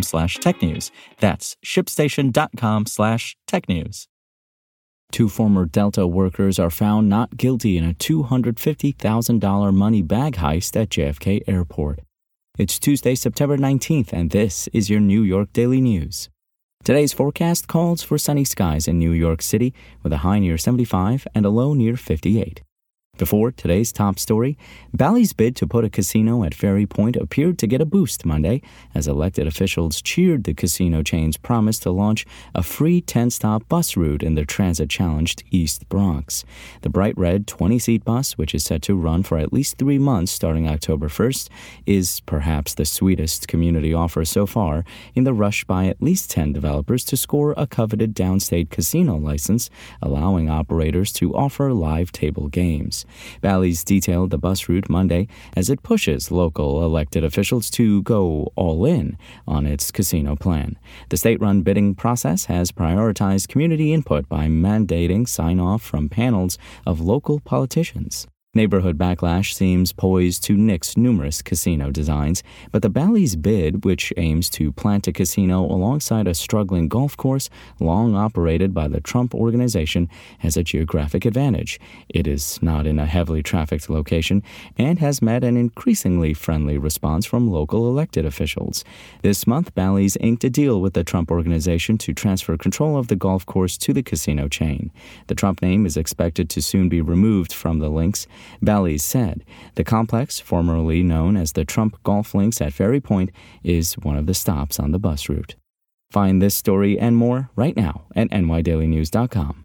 slash technews. That's shipstation.com slash technews. Two former Delta workers are found not guilty in a $250,000 money bag heist at JFK Airport. It's Tuesday, September 19th, and this is your New York Daily News. Today's forecast calls for sunny skies in New York City with a high near 75 and a low near 58. Before today's top story, Bally's bid to put a casino at Ferry Point appeared to get a boost Monday as elected officials cheered the casino chain's promise to launch a free 10 stop bus route in the transit challenged East Bronx. The bright red 20 seat bus, which is set to run for at least three months starting October 1st, is perhaps the sweetest community offer so far in the rush by at least 10 developers to score a coveted downstate casino license, allowing operators to offer live table games. Bally's detailed the bus route Monday as it pushes local elected officials to go all in on its casino plan. The state run bidding process has prioritized community input by mandating sign off from panels of local politicians. Neighborhood backlash seems poised to nix numerous casino designs, but the Bally's bid, which aims to plant a casino alongside a struggling golf course long operated by the Trump Organization, has a geographic advantage. It is not in a heavily trafficked location and has met an increasingly friendly response from local elected officials. This month, Bally's inked a deal with the Trump Organization to transfer control of the golf course to the casino chain. The Trump name is expected to soon be removed from the links. Bally's said the complex, formerly known as the Trump Golf Links at Ferry Point, is one of the stops on the bus route. Find this story and more right now at nydailynews.com.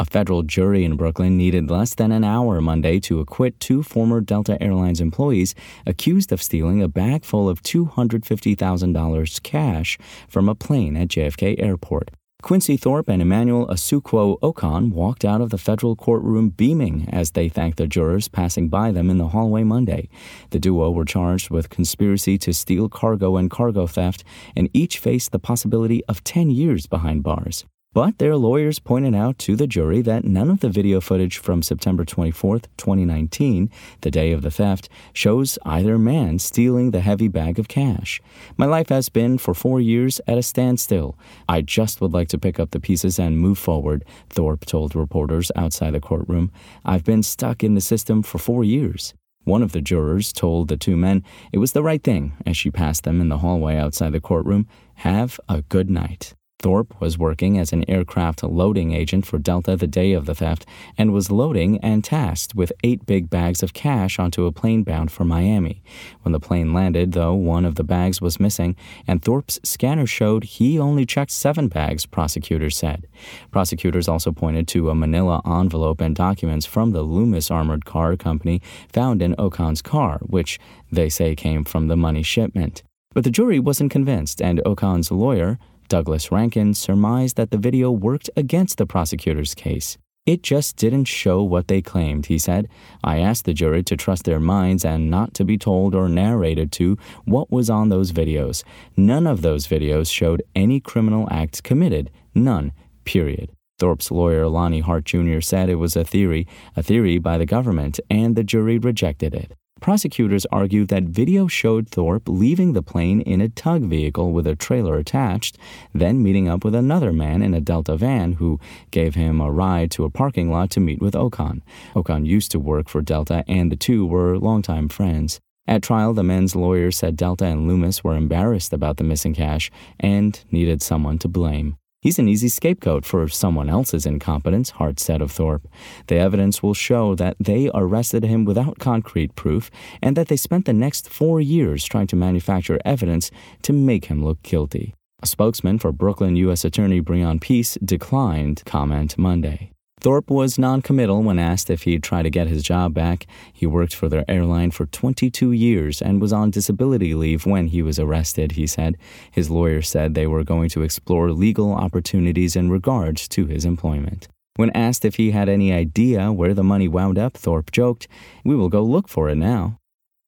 A federal jury in Brooklyn needed less than an hour Monday to acquit two former Delta Airlines employees accused of stealing a bag full of $250,000 cash from a plane at JFK Airport. Quincy Thorpe and Emmanuel Asukwo Okon walked out of the federal courtroom beaming as they thanked the jurors passing by them in the hallway Monday. The duo were charged with conspiracy to steal cargo and cargo theft, and each faced the possibility of 10 years behind bars. But their lawyers pointed out to the jury that none of the video footage from September 24, 2019, the day of the theft, shows either man stealing the heavy bag of cash. My life has been for four years at a standstill. I just would like to pick up the pieces and move forward, Thorpe told reporters outside the courtroom. I've been stuck in the system for four years. One of the jurors told the two men it was the right thing as she passed them in the hallway outside the courtroom. Have a good night. Thorpe was working as an aircraft loading agent for Delta the day of the theft and was loading and tasked with eight big bags of cash onto a plane bound for Miami. When the plane landed, though, one of the bags was missing, and Thorpe's scanner showed he only checked seven bags, prosecutors said. Prosecutors also pointed to a manila envelope and documents from the Loomis Armored Car Company found in Okon's car, which they say came from the money shipment. But the jury wasn't convinced, and Okon's lawyer, Douglas Rankin surmised that the video worked against the prosecutor's case. It just didn't show what they claimed, he said. I asked the jury to trust their minds and not to be told or narrated to what was on those videos. None of those videos showed any criminal acts committed. None. Period. Thorpe's lawyer Lonnie Hart Jr. said it was a theory, a theory by the government, and the jury rejected it. Prosecutors argued that video showed Thorpe leaving the plane in a tug vehicle with a trailer attached, then meeting up with another man in a Delta van who gave him a ride to a parking lot to meet with Okon. Okon used to work for Delta, and the two were longtime friends. At trial, the men's lawyer said Delta and Loomis were embarrassed about the missing cash and needed someone to blame. He's an easy scapegoat for someone else's incompetence, Hart said of Thorpe. The evidence will show that they arrested him without concrete proof and that they spent the next four years trying to manufacture evidence to make him look guilty. A spokesman for Brooklyn U.S. Attorney Breon Peace declined comment Monday. Thorpe was noncommittal when asked if he'd try to get his job back. He worked for their airline for 22 years and was on disability leave when he was arrested, he said. His lawyer said they were going to explore legal opportunities in regards to his employment. When asked if he had any idea where the money wound up, Thorpe joked, We will go look for it now.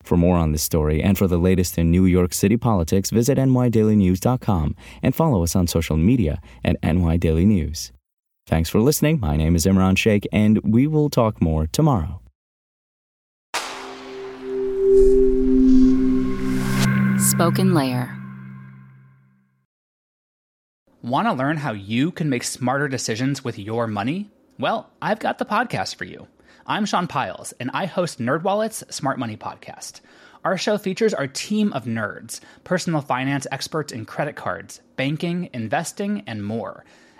For more on this story and for the latest in New York City politics, visit nydailynews.com and follow us on social media at nydailynews. Thanks for listening. My name is Imran Sheikh, and we will talk more tomorrow. Spoken Layer. Want to learn how you can make smarter decisions with your money? Well, I've got the podcast for you. I'm Sean Pyles, and I host NerdWallet's Smart Money Podcast. Our show features our team of nerds, personal finance experts in credit cards, banking, investing, and more –